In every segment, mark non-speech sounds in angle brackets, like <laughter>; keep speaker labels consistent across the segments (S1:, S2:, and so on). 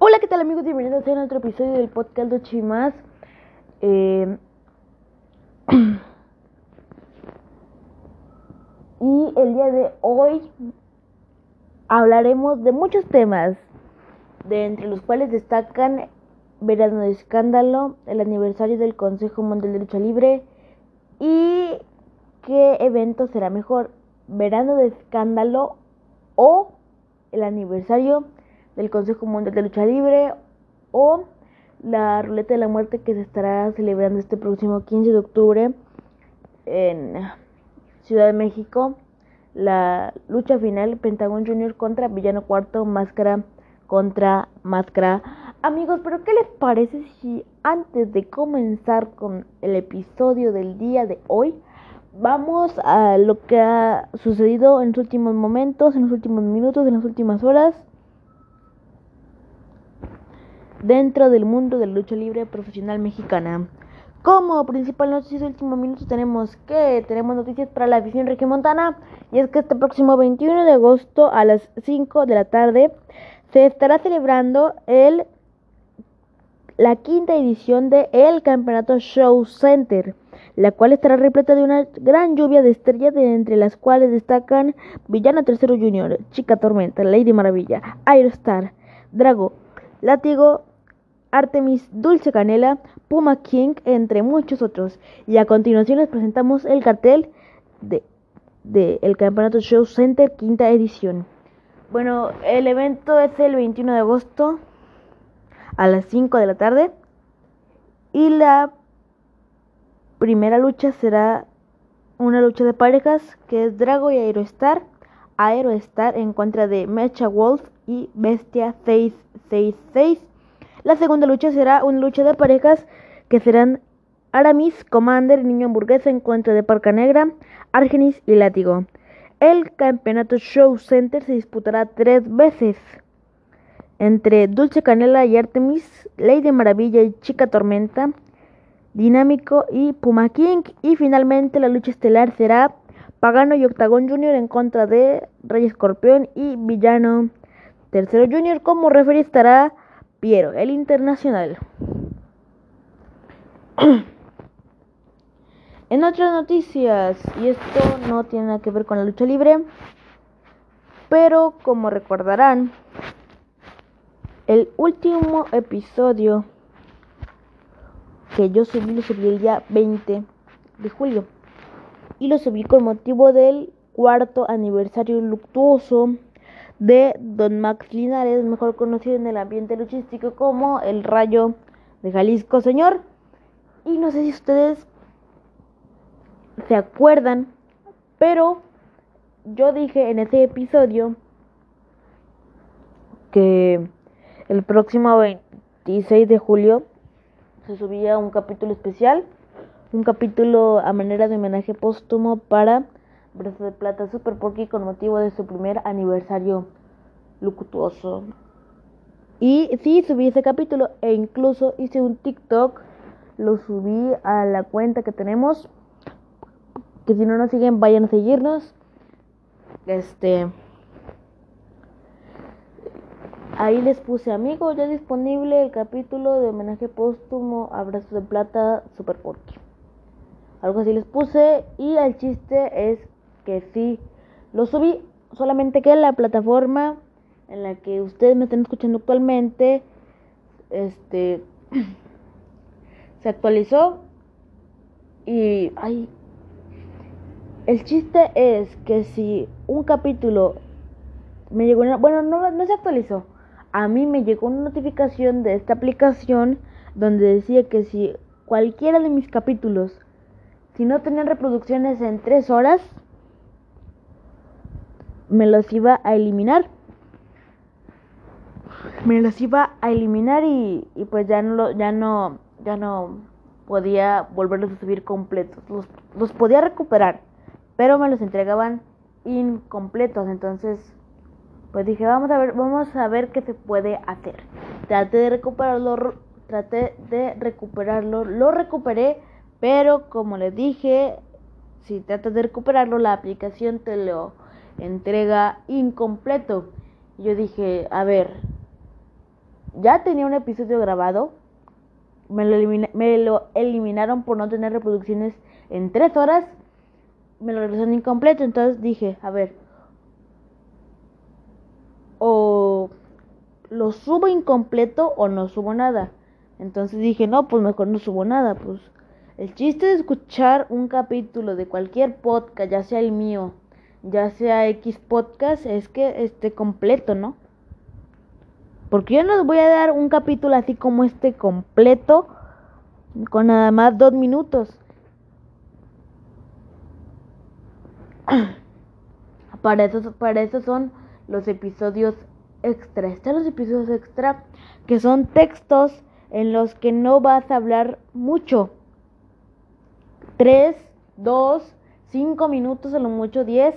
S1: Hola, ¿qué tal amigos? Bienvenidos a otro episodio del podcast de Chimas. Eh, <clears throat> y el día de hoy hablaremos de muchos temas, de entre los cuales destacan Verano de Escándalo, el aniversario del Consejo Mundial de Lucha Libre y qué evento será mejor, Verano de Escándalo o el aniversario del Consejo Mundial de Lucha Libre o la Ruleta de la Muerte que se estará celebrando este próximo 15 de octubre en Ciudad de México. La lucha final Pentagon Junior contra Villano Cuarto, Máscara contra Máscara. Amigos, pero ¿qué les parece si antes de comenzar con el episodio del día de hoy, vamos a lo que ha sucedido en los últimos momentos, en los últimos minutos, en las últimas horas? Dentro del mundo de la lucha libre profesional mexicana. Como principal noticia de último minuto tenemos que tenemos noticias para la afición regiomontana y es que este próximo 21 de agosto a las 5 de la tarde se estará celebrando el la quinta edición de el Campeonato Show Center, la cual estará repleta de una gran lluvia de estrellas de entre las cuales destacan Villana Tercero Junior, Chica Tormenta, Lady Maravilla, Aerostar, Drago, Látigo, Artemis, Dulce Canela, Puma King, entre muchos otros. Y a continuación les presentamos el cartel de, de el Campeonato Show Center quinta edición. Bueno, el evento es el 21 de agosto a las 5 de la tarde y la primera lucha será una lucha de parejas que es Drago y Aerostar. Aerostar en contra de Mecha Wolf y Bestia 666 la segunda lucha será una lucha de parejas que serán Aramis, Commander Niño Hamburguesa en contra de Parca Negra, Argenis y Látigo. El campeonato Show Center se disputará tres veces entre Dulce Canela y Artemis, Lady Maravilla y Chica Tormenta, Dinámico y Puma King. Y finalmente la lucha estelar será Pagano y Octagon Junior en contra de Rey Escorpión y Villano Tercero Junior. Como referee estará Piero, el internacional. <clears throat> en otras noticias, y esto no tiene nada que ver con la lucha libre, pero como recordarán, el último episodio que yo subí lo subí el día 20 de julio y lo subí con motivo del cuarto aniversario luctuoso de Don Max Linares, mejor conocido en el ambiente luchístico como el Rayo de Jalisco, señor. Y no sé si ustedes se acuerdan, pero yo dije en ese episodio que el próximo 26 de julio se subía un capítulo especial, un capítulo a manera de homenaje póstumo para Brazo de Plata Super Porky con motivo de su primer aniversario luctuoso. Y sí, subí ese capítulo e incluso hice un TikTok, lo subí a la cuenta que tenemos. Que si no nos siguen, vayan a seguirnos. Este. Ahí les puse amigos, ya disponible el capítulo de homenaje póstumo Abrazo de Plata Super Porky. Algo así les puse y el chiste es que sí, lo subí, solamente que la plataforma en la que ustedes me están escuchando actualmente, este, <clears throat> se actualizó y, ay, el chiste es que si un capítulo me llegó una, bueno, no, no se actualizó, a mí me llegó una notificación de esta aplicación donde decía que si cualquiera de mis capítulos, si no tenían reproducciones en tres horas, me los iba a eliminar. Me los iba a eliminar y, y pues ya no, ya no, ya no podía volverlos a subir completos. Los, los podía recuperar, pero me los entregaban incompletos. Entonces, pues dije, vamos a ver, vamos a ver qué se puede hacer. Traté de recuperarlo, traté de recuperarlo, lo recuperé, pero como les dije, si tratas de recuperarlo, la aplicación te lo entrega incompleto. Yo dije, a ver, ya tenía un episodio grabado. Me lo, me lo eliminaron por no tener reproducciones en tres horas. Me lo regresaron incompleto. Entonces dije, a ver. O lo subo incompleto o no subo nada. Entonces dije, no, pues mejor no subo nada. Pues el chiste de escuchar un capítulo de cualquier podcast, ya sea el mío, ya sea X podcast, es que esté completo, ¿no? Porque yo no les voy a dar un capítulo así como este completo con nada más dos minutos. <clears throat> Para eso, para eso son los episodios extra. Están los episodios extra que son textos en los que no vas a hablar mucho. Tres, dos, cinco minutos, a lo mucho diez.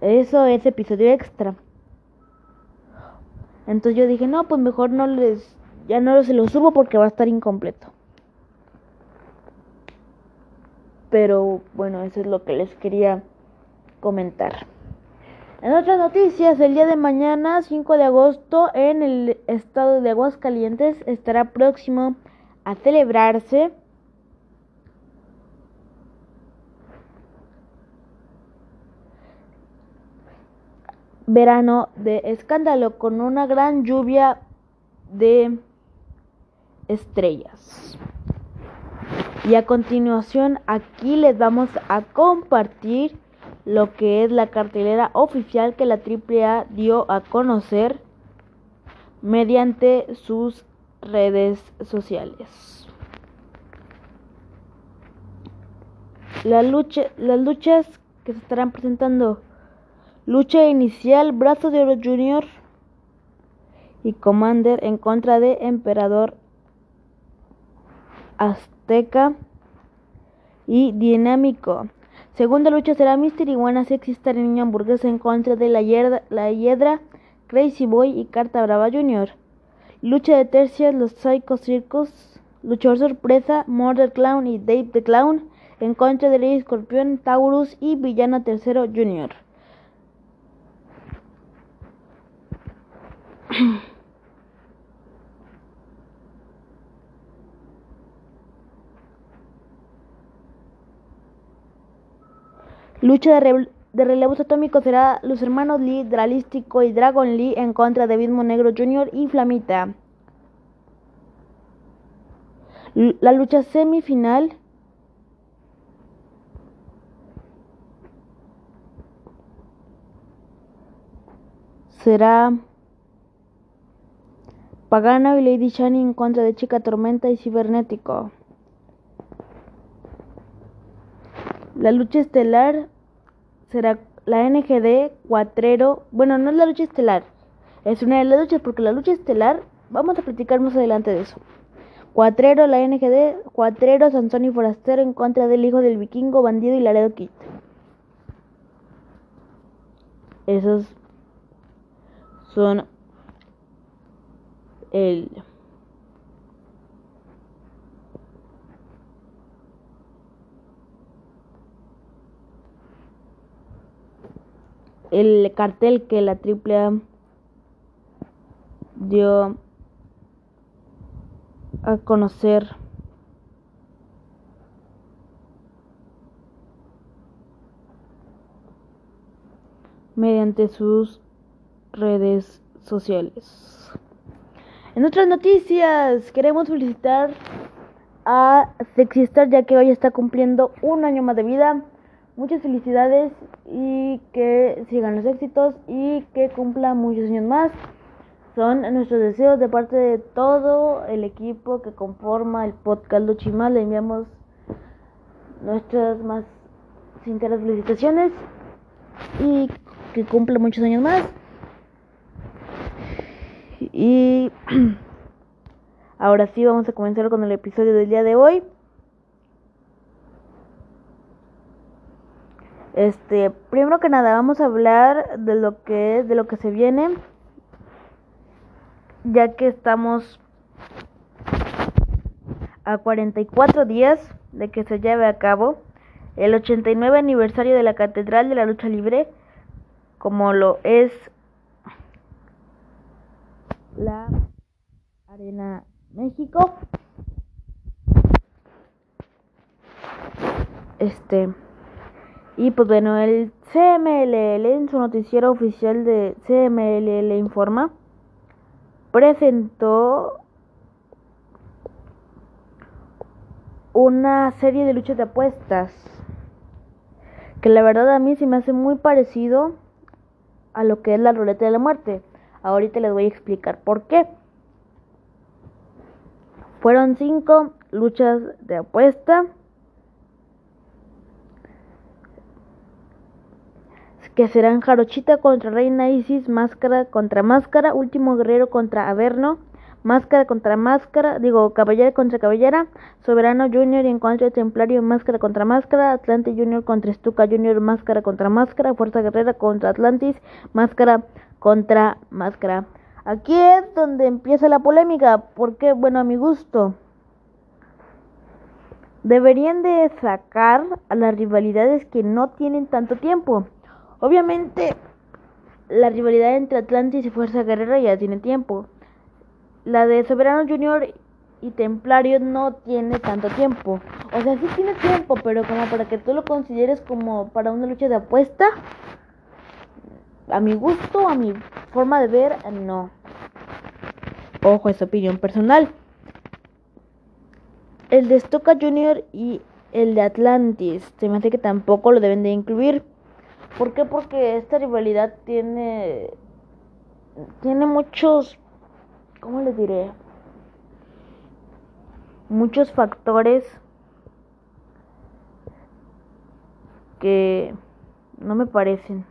S1: Eso es episodio extra. Entonces yo dije, no, pues mejor no les, ya no se lo subo porque va a estar incompleto. Pero bueno, eso es lo que les quería comentar. En otras noticias, el día de mañana, 5 de agosto, en el estado de Aguascalientes estará próximo a celebrarse verano de escándalo con una gran lluvia de estrellas. Y a continuación aquí les vamos a compartir lo que es la cartelera oficial que la AAA dio a conocer mediante sus redes sociales. La lucha, las luchas que se estarán presentando Lucha inicial, Brazo de Oro Junior y Commander en contra de Emperador Azteca y Dinámico. Segunda lucha será Mister Iguana Sexy Star Niño Hamburguesa en contra de la Hiedra, la Hiedra, Crazy Boy y Carta Brava Junior. Lucha de tercias, los Psycho Circus, Luchador Sorpresa, Murder Clown y Dave the Clown en contra de Rey Escorpión, Taurus y Villano Tercero Junior. Lucha de, relevos atómicos será los hermanos Lee, Dralístico y Dragon Lee en contra de Vidmo Negro Jr. y Flamita. La lucha semifinal será Pagano y Lady Shani en contra de Chica Tormenta y Cibernético. La lucha estelar será la NGD Cuatrero. Bueno, no es la lucha estelar. Es una de las luchas porque la lucha estelar, vamos a platicar más adelante de eso. Cuatrero, la NGD, Cuatrero, Sansón y Forastero en contra del hijo del vikingo, bandido y Laredo Kid. Esos son el el cartel que la AAA dio a conocer mediante sus redes sociales. En otras noticias, queremos felicitar a Sexystar ya que hoy está cumpliendo un año más de vida. Muchas felicidades y que sigan los éxitos y que cumpla muchos años más. Son nuestros deseos de parte de todo el equipo que conforma el podcast Luchimal. Le enviamos nuestras más sinceras felicitaciones y que cumpla muchos años más. Y <clears throat> ahora sí vamos a comenzar con el episodio del día de hoy. Este, primero que nada, vamos a hablar de lo que de lo que se viene, ya que estamos a 44 días de que se lleve a cabo el 89 aniversario de la Catedral de la Lucha Libre, como lo es la Arena México. Este. Y pues bueno, el CMLL en su noticiero oficial de CMLL Informa presentó una serie de luchas de apuestas que la verdad a mí se me hace muy parecido a lo que es la ruleta de la muerte. Ahorita les voy a explicar por qué. Fueron cinco luchas de apuesta que serán Jarochita contra Reina Isis, Máscara contra Máscara, Último Guerrero contra Averno, Máscara contra Máscara, digo, Caballera contra Caballera, Soberano Junior y contra Templario, Máscara contra Máscara, Atlante Junior contra Estuca Junior, Máscara contra Máscara, Fuerza Guerrera contra Atlantis, Máscara contra Máscara. Aquí es donde empieza la polémica, porque, bueno, a mi gusto, deberían de sacar a las rivalidades que no tienen tanto tiempo. Obviamente, la rivalidad entre Atlantis y Fuerza Guerrera ya tiene tiempo. La de Soberano Junior y Templario no tiene tanto tiempo. O sea, sí tiene tiempo, pero como para que tú lo consideres como para una lucha de apuesta, a mi gusto, a mi forma de ver, no. Ojo, es opinión personal. El de Stoka Junior y el de Atlantis, se me hace que tampoco lo deben de incluir. ¿Por qué? Porque esta rivalidad tiene tiene muchos ¿cómo les diré? Muchos factores que no me parecen.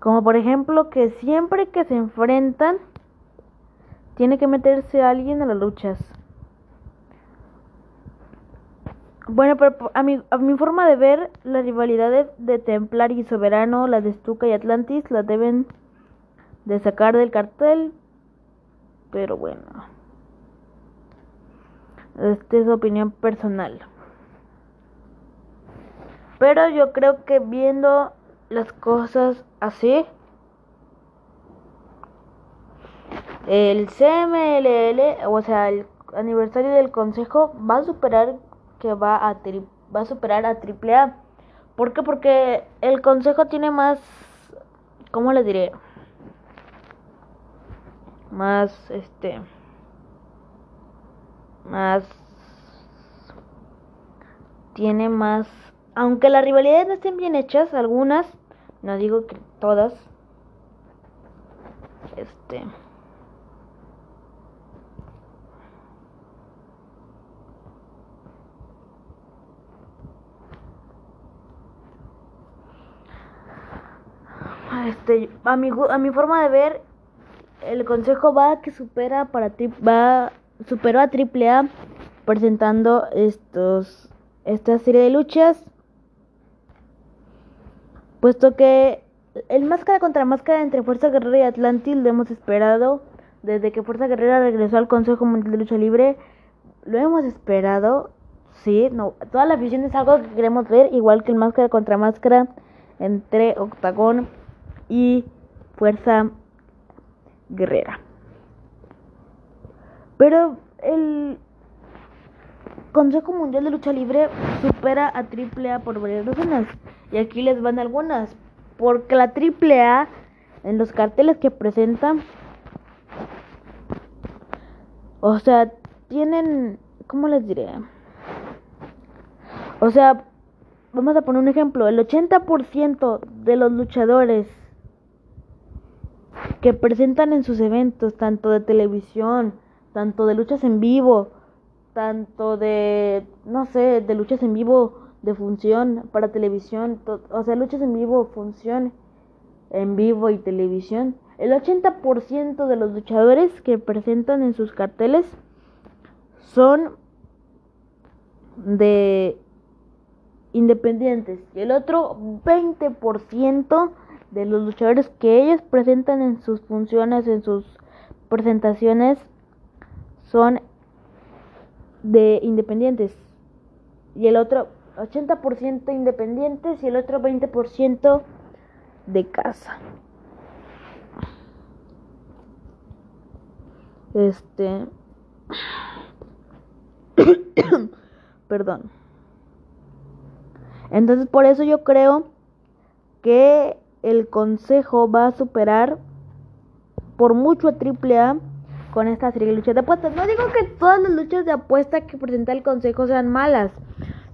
S1: Como por ejemplo que siempre que se enfrentan tiene que meterse alguien a las luchas. Bueno, pero a mi, a mi forma de ver, las rivalidades de Templar y Soberano, las de Stuka y Atlantis, las deben de sacar del cartel. Pero bueno. Esta es opinión personal. Pero yo creo que viendo las cosas así, el CMLL, o sea, el aniversario del consejo va a superar que va a, va a superar a AAA. ¿Por qué? Porque el consejo tiene más, ¿cómo le diré? Más, este, más, tiene más, aunque las rivalidades no estén bien hechas, algunas, no digo que todas, este, este, a mi, a mi forma de ver, el consejo va que supera para va superó a AAA presentando estos esta serie de luchas, puesto que el máscara contra máscara entre Fuerza Guerrera y Atlantis lo hemos esperado desde que Fuerza Guerrera regresó al Consejo Mundial de Lucha Libre, lo hemos esperado, sí, no, toda la afición es algo que queremos ver, igual que el máscara contra máscara entre Octagón y Fuerza Guerrera. Pero el Consejo Mundial de Lucha Libre supera a AAA por varias razones. Y aquí les van algunas. Porque la AAA en los carteles que presentan, o sea, tienen, ¿cómo les diré? O sea, vamos a poner un ejemplo, el 80% de los luchadores que presentan en sus eventos, tanto de televisión, tanto de luchas en vivo, tanto de, no sé, de luchas en vivo de función para televisión, o sea, luchas en vivo, función en vivo y televisión. El 80% de los luchadores que presentan en sus carteles son de independientes y el otro 20% de los luchadores que ellos presentan en sus funciones, en sus presentaciones, son de independientes. Y el otro 80% independientes y el otro 20% de casa. Este. <coughs> Perdón. Entonces, por eso yo creo que el consejo va a superar por mucho a AAA con esta serie de luchas de apuestas. No digo que todas las luchas de apuesta que presenta el consejo sean malas,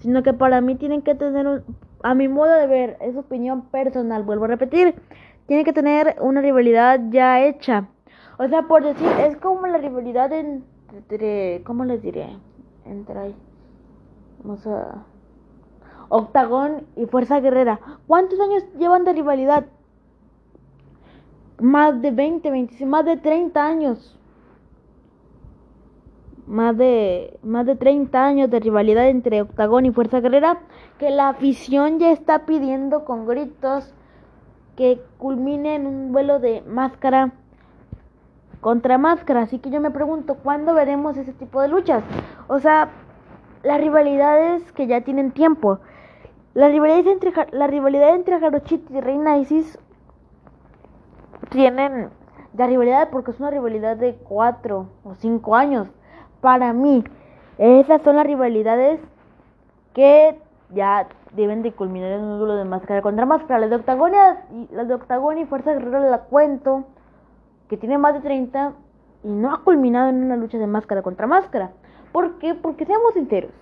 S1: sino que para mí tienen que tener, a mi modo de ver, es opinión personal, vuelvo a repetir, tiene que tener una rivalidad ya hecha. O sea, por decir, es como la rivalidad entre, ¿cómo les diré? Entre, vamos a, Octagón y Fuerza Guerrera. ¿Cuántos años llevan de rivalidad? Más de 20, 25, más de 30 años. Más de, más de 30 años de rivalidad entre Octagón y Fuerza Guerrera que la afición ya está pidiendo con gritos que culmine en un vuelo de máscara contra máscara. Así que yo me pregunto, ¿cuándo veremos ese tipo de luchas? O sea, las rivalidades que ya tienen tiempo. La rivalidad entre, la rivalidad entre y Reina Isis tienen la rivalidad porque es una rivalidad de 4 o 5 años. Para mí, esas son las rivalidades que ya deben de culminar en un duelo de máscara contra máscara. Las de Octagón y, las de Octagón y Fuerza Guerrera la cuento, que tiene más de 30 y no ha culminado en una lucha de máscara contra máscara. ¿Por qué? Porque seamos sinceros.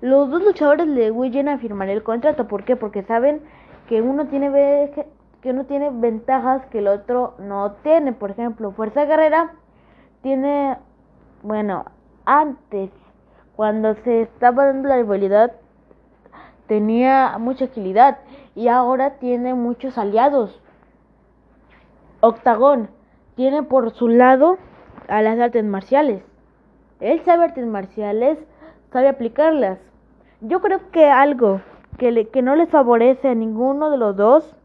S1: Los dos luchadores le huyen a firmar el contrato. ¿Por qué? Porque saben que uno tiene que uno tiene ventajas que el otro no tiene. Por ejemplo, Fuerza Guerrera tiene, bueno, antes, cuando se estaba dando la rivalidad, tenía mucha agilidad y ahora tiene muchos aliados. Octagón tiene por su lado a las artes marciales. Él sabe artes marciales, sabe aplicarlas. Yo creo que algo que, que no les favorece a ninguno de los dos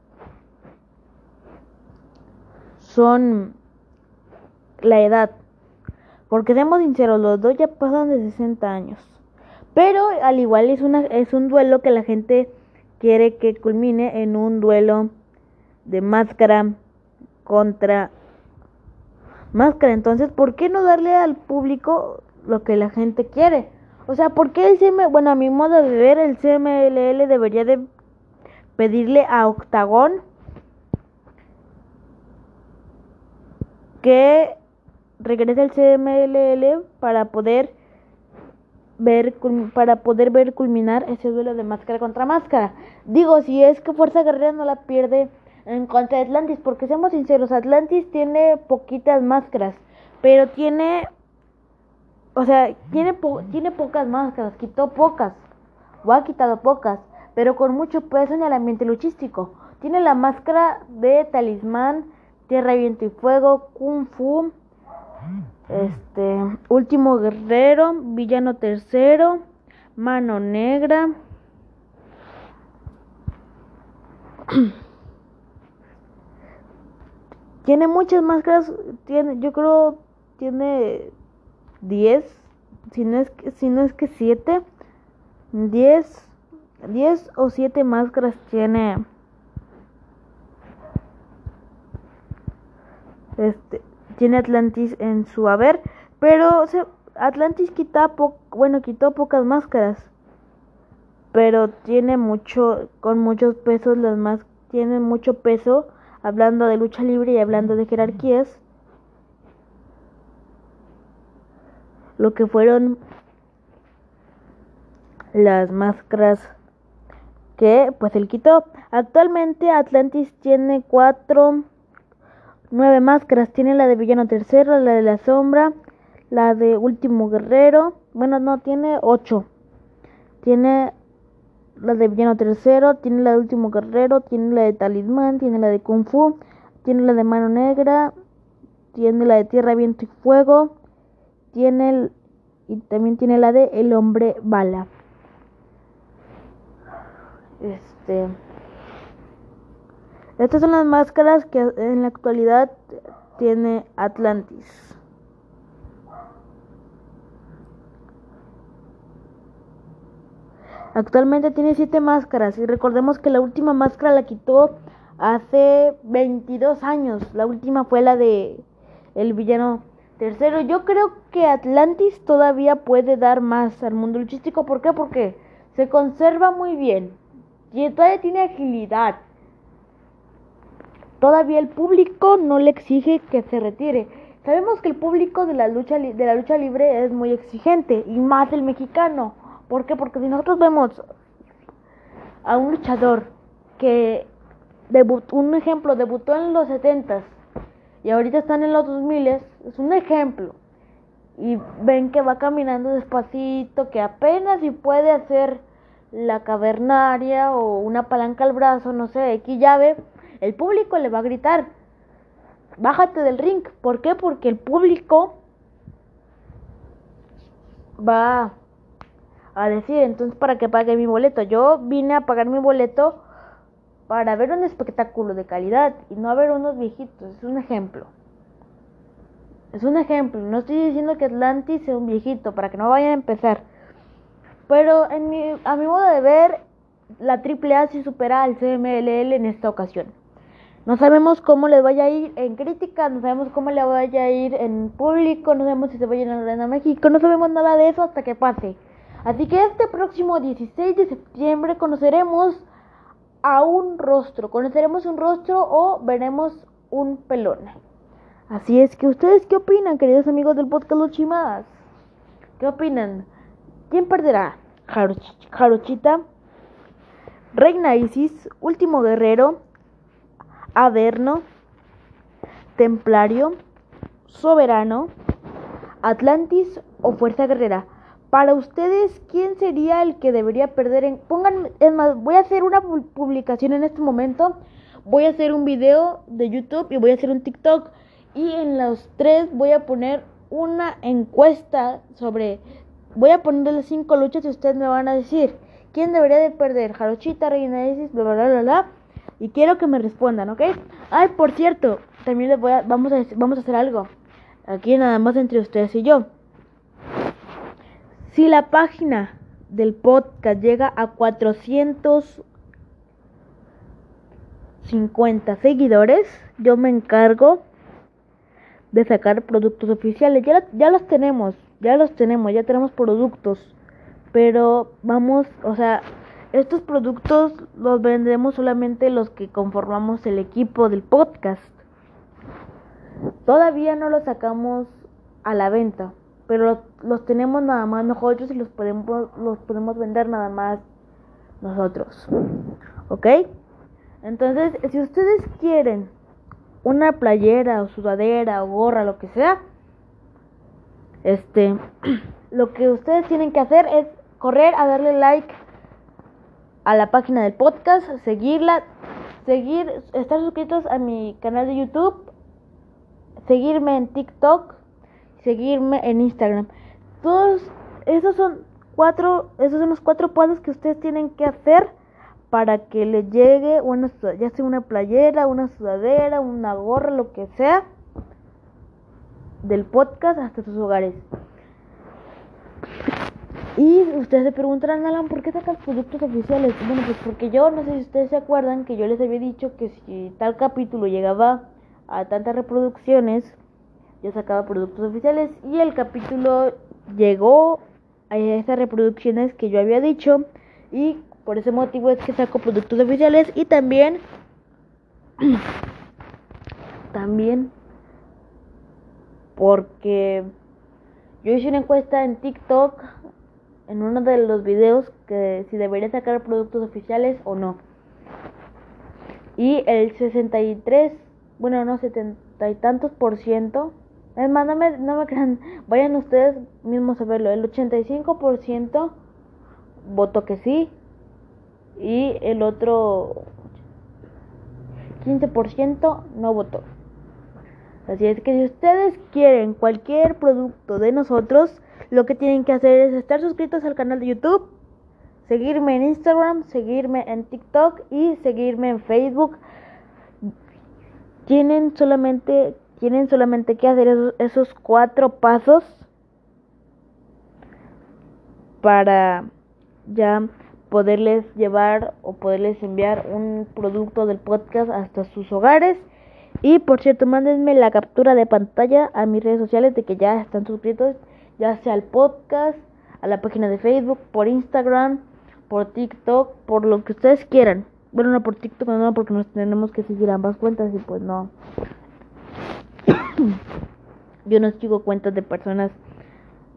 S1: son la edad. Porque seamos sinceros, los dos ya pasan de 60 años. Pero al igual es, una, es un duelo que la gente quiere que culmine en un duelo de máscara contra máscara. Entonces, ¿por qué no darle al público lo que la gente quiere? O sea, ¿por qué el CM, bueno, a mi modo de ver, el CMLL debería de pedirle a Octagón que regrese al CMLL para poder ver para poder ver culminar ese duelo de máscara contra máscara. Digo, si es que Fuerza Guerrera no la pierde en contra de Atlantis, porque seamos sinceros, Atlantis tiene poquitas máscaras, pero tiene o sea, tiene, tiene pocas máscaras, quitó pocas, o ha quitado pocas, pero con mucho peso en el ambiente luchístico. Tiene la máscara de talismán, tierra, viento y fuego, kung fu, este, último guerrero, villano tercero, mano negra. <clears throat> tiene muchas máscaras, tiene, yo creo, tiene 10, si no es que, si no es que 7, 10, 10 o 7 máscaras tiene este tiene Atlantis en su haber, pero Atlantis quita bueno, quitó pocas máscaras. Pero tiene mucho con muchos pesos las más tiene mucho peso hablando de lucha libre y hablando de jerarquías lo que fueron las máscaras que pues él quitó. Actualmente Atlantis tiene cuatro, nueve máscaras. Tiene la de Villano Tercero, la de la Sombra, la de Último Guerrero. Bueno, no, tiene ocho. Tiene la de Villano Tercero, tiene la de Último Guerrero, tiene la de Talismán, tiene la de Kung Fu, tiene la de Mano Negra, tiene la de Tierra, Viento y Fuego, tiene y también tiene la de El hombre bala. Este Estas son las máscaras que en la actualidad tiene Atlantis. Actualmente tiene siete máscaras y recordemos que la última máscara la quitó hace 22 años. La última fue la de el villano Tercero, yo creo que Atlantis todavía puede dar más al mundo luchístico. ¿Por qué? Porque se conserva muy bien. Y todavía tiene agilidad. Todavía el público no le exige que se retire. Sabemos que el público de la lucha de la lucha libre es muy exigente y más el mexicano. ¿Por qué? Porque si nosotros vemos a un luchador que un ejemplo, debutó en los 70 y ahorita están en los 2000, es un ejemplo. Y ven que va caminando despacito, que apenas si puede hacer la cavernaria o una palanca al brazo, no sé, X llave, el público le va a gritar, bájate del ring. ¿Por qué? Porque el público va a decir, entonces para que pague mi boleto. Yo vine a pagar mi boleto para ver un espectáculo de calidad y no a ver unos viejitos. Es un ejemplo. Es un ejemplo. No estoy diciendo que Atlantis sea un viejito para que no vayan a empezar. Pero en mi, a mi modo de ver, la AAA sí supera al CMLL en esta ocasión. No sabemos cómo le vaya a ir en crítica, no sabemos cómo le vaya a ir en público, no sabemos si se va a en Arena México, no sabemos nada de eso hasta que pase. Así que este próximo 16 de septiembre conoceremos a un rostro, conoceremos un rostro o veremos un pelón. Así es que ustedes qué opinan, queridos amigos del podcast Luchimas? ¿Qué opinan? ¿Quién perderá? Jarochita, Reina Isis, Último Guerrero, Averno, Templario, Soberano, Atlantis o Fuerza Guerrera. Para ustedes, ¿quién sería el que debería perder en... Pongan, es más, voy a hacer una publicación en este momento. Voy a hacer un video de YouTube y voy a hacer un TikTok. Y en los tres voy a poner una encuesta sobre... Voy a ponerle las cinco luchas y ustedes me van a decir quién debería de perder. Jarochita, Reina Isis, bla, bla, bla, bla. Y quiero que me respondan, ¿ok? Ay, por cierto, también les voy a... Vamos a, vamos a hacer algo. Aquí nada más entre ustedes y yo. Si la página del podcast llega a 450 seguidores, yo me encargo de sacar productos oficiales. Ya, ya los tenemos, ya los tenemos, ya tenemos productos. Pero vamos, o sea, estos productos los vendemos solamente los que conformamos el equipo del podcast. Todavía no los sacamos a la venta pero los, tenemos nada más nosotros y los podemos, los podemos vender nada más nosotros. ¿Ok? Entonces, si ustedes quieren una playera o sudadera o gorra, lo que sea, este, <clears throat> lo que ustedes tienen que hacer es correr a darle like a la página del podcast, seguirla, seguir, estar suscritos a mi canal de YouTube, seguirme en TikTok seguirme en Instagram. Todos esos son cuatro, esos son los cuatro pasos que ustedes tienen que hacer para que les llegue una ya sea una playera, una sudadera, una gorra, lo que sea del podcast hasta sus hogares. Y ustedes se preguntarán, Alan, ¿por qué sacas productos oficiales? Bueno, pues porque yo no sé si ustedes se acuerdan que yo les había dicho que si tal capítulo llegaba a tantas reproducciones, yo sacaba productos oficiales. Y el capítulo llegó a esas reproducciones que yo había dicho. Y por ese motivo es que saco productos oficiales. Y también <clears throat> también porque yo hice una encuesta en TikTok en uno de los videos que si debería sacar productos oficiales o no. Y el 63, bueno, no, 70 y tantos por ciento es más, no me, no me crean, vayan ustedes mismos a verlo. El 85% votó que sí y el otro 15% no votó. Así es que si ustedes quieren cualquier producto de nosotros, lo que tienen que hacer es estar suscritos al canal de YouTube, seguirme en Instagram, seguirme en TikTok y seguirme en Facebook. Tienen solamente tienen solamente que hacer esos, cuatro pasos para ya poderles llevar o poderles enviar un producto del podcast hasta sus hogares Y por cierto, mándenme la captura de pantalla a mis redes sociales de que ya están suscritos, ya sea al podcast, a la página de Facebook, por Instagram, por TikTok, por lo que ustedes quieran. Bueno, no por TikTok, no, porque nos tenemos que seguir ambas cuentas y pues no. <coughs> Yo no sigo cuentas de personas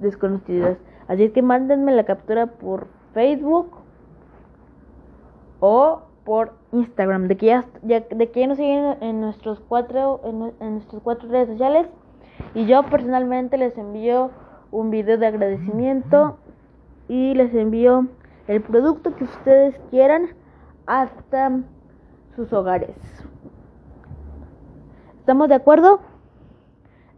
S1: desconocidas. Así es que mándenme la captura por Facebook o por Instagram de que ya, de que nos siguen en nuestros cuatro en, en nuestras cuatro redes sociales y yo personalmente les envío un video de agradecimiento y les envío el producto que ustedes quieran hasta sus hogares. ¿Estamos de acuerdo?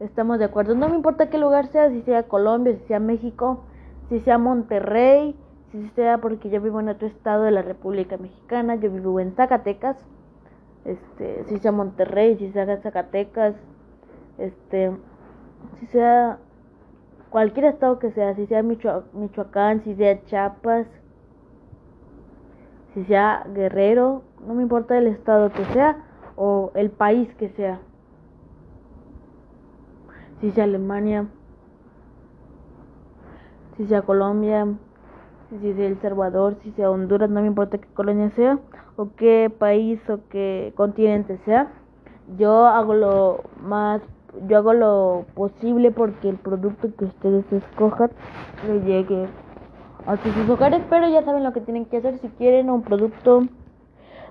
S1: Estamos de acuerdo. No me importa qué lugar sea, si sea Colombia, si sea México, si sea Monterrey, si sea porque yo vivo en otro estado de la República Mexicana, yo vivo en Zacatecas, este, si sea Monterrey, si sea Zacatecas, este, si sea cualquier estado que sea, si sea Michoacán, si sea Chiapas, si sea Guerrero, no me importa el estado que sea o el país que sea, si sea Alemania, si sea Colombia, si sea El Salvador, si sea Honduras, no me importa qué colonia sea, o qué país o qué continente sea, yo hago lo más, yo hago lo posible porque el producto que ustedes escojan le llegue a sus hogares, pero ya saben lo que tienen que hacer si quieren un producto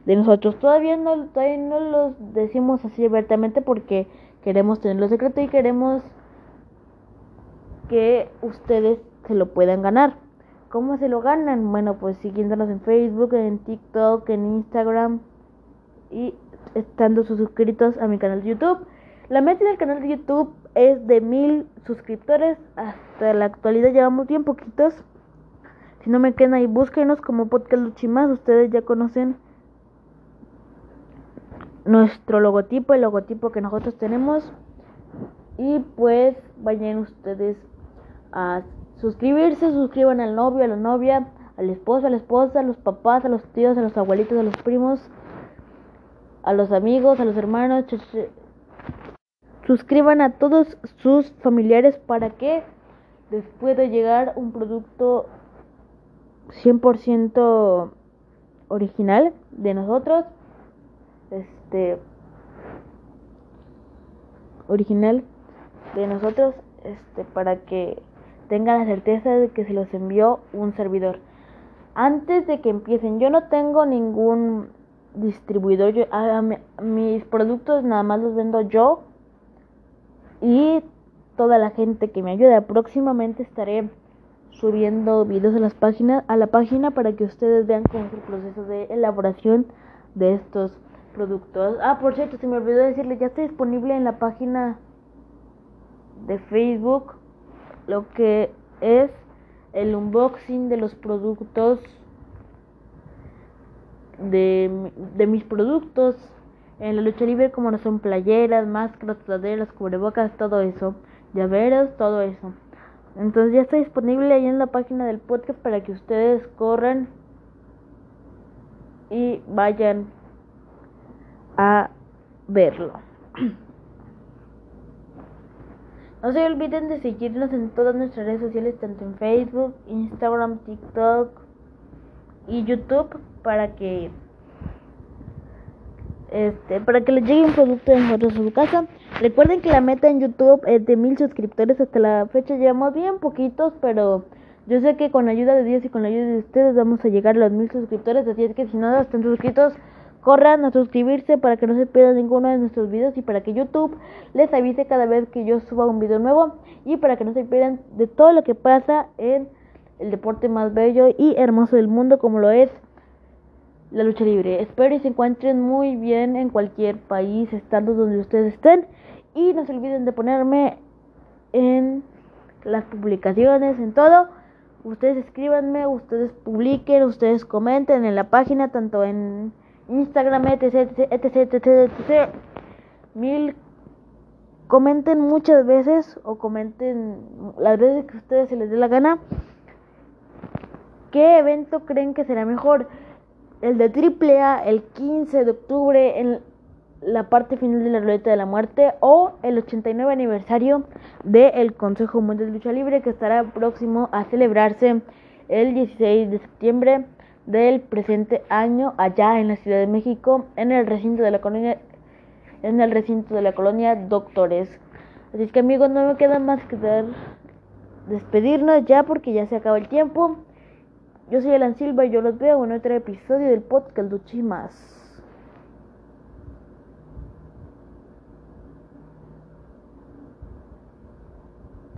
S1: de nosotros. Todavía no, todavía no los decimos así abiertamente porque queremos tenerlo secreto y queremos que ustedes se lo puedan ganar. ¿Cómo se lo ganan? Bueno, pues siguiéndonos en Facebook, en TikTok, en Instagram y estando suscritos a mi canal de YouTube. La meta del canal de YouTube es de mil suscriptores. Hasta la actualidad llevamos bien poquitos. Si no me quedan ahí, búsquenos como Podcast Luchimas. Ustedes ya conocen nuestro logotipo, el logotipo que nosotros tenemos. Y pues vayan ustedes a suscribirse, suscriban al novio, a la novia, al esposo, a la esposa, a los papás, a los tíos, a los abuelitos, a los primos, a los amigos, a los hermanos. Suscriban a todos sus familiares para que después de llegar un producto 100% original de nosotros, este original de nosotros, este para que tengan la certeza de que se los envió un servidor. Antes de que empiecen, yo no tengo ningún distribuidor. Yo, mis productos nada más los vendo yo y toda la gente que me ayuda. Próximamente estaré subiendo videos a las páginas a la página para que ustedes vean cómo es el proceso de elaboración de estos productos. Ah, por cierto, se me olvidó decirles, ya está disponible en la página de Facebook lo que es el unboxing de los productos de, de mis productos en la lucha libre como no son playeras, máscaras, sudaderas, cubrebocas, todo eso, llaveros, todo eso. Entonces ya está disponible ahí en la página del podcast para que ustedes corran y vayan a verlo. <clears throat> No se olviden de seguirnos en todas nuestras redes sociales, tanto en Facebook, Instagram, TikTok y YouTube, para que este, para que les llegue un producto de nosotros a su casa. Recuerden que la meta en YouTube es de mil suscriptores. Hasta la fecha llevamos bien poquitos, pero yo sé que con la ayuda de Dios y con la ayuda de ustedes vamos a llegar a los mil suscriptores. Así es que si no están suscritos, Corran a suscribirse para que no se pierdan ninguno de nuestros videos y para que YouTube les avise cada vez que yo suba un video nuevo y para que no se pierdan de todo lo que pasa en el deporte más bello y hermoso del mundo como lo es la lucha libre. Espero y se encuentren muy bien en cualquier país, estando donde ustedes estén y no se olviden de ponerme en las publicaciones, en todo. Ustedes escríbanme, ustedes publiquen, ustedes comenten en la página, tanto en Instagram, etc, etc, etc, etc. Mil comenten muchas veces o comenten las veces que a ustedes se les dé la gana. ¿Qué evento creen que será mejor? El de AAA el 15 de octubre en la parte final de la ruleta de la muerte o el 89 aniversario del Consejo Mundial de Lucha Libre que estará próximo a celebrarse el 16 de septiembre del presente año allá en la Ciudad de México en el recinto de la colonia en el recinto de la colonia Doctores. Así que amigos, no me queda más que dar, despedirnos ya porque ya se acaba el tiempo. Yo soy Alan Silva y yo los veo en otro episodio del podcast Luchi Más.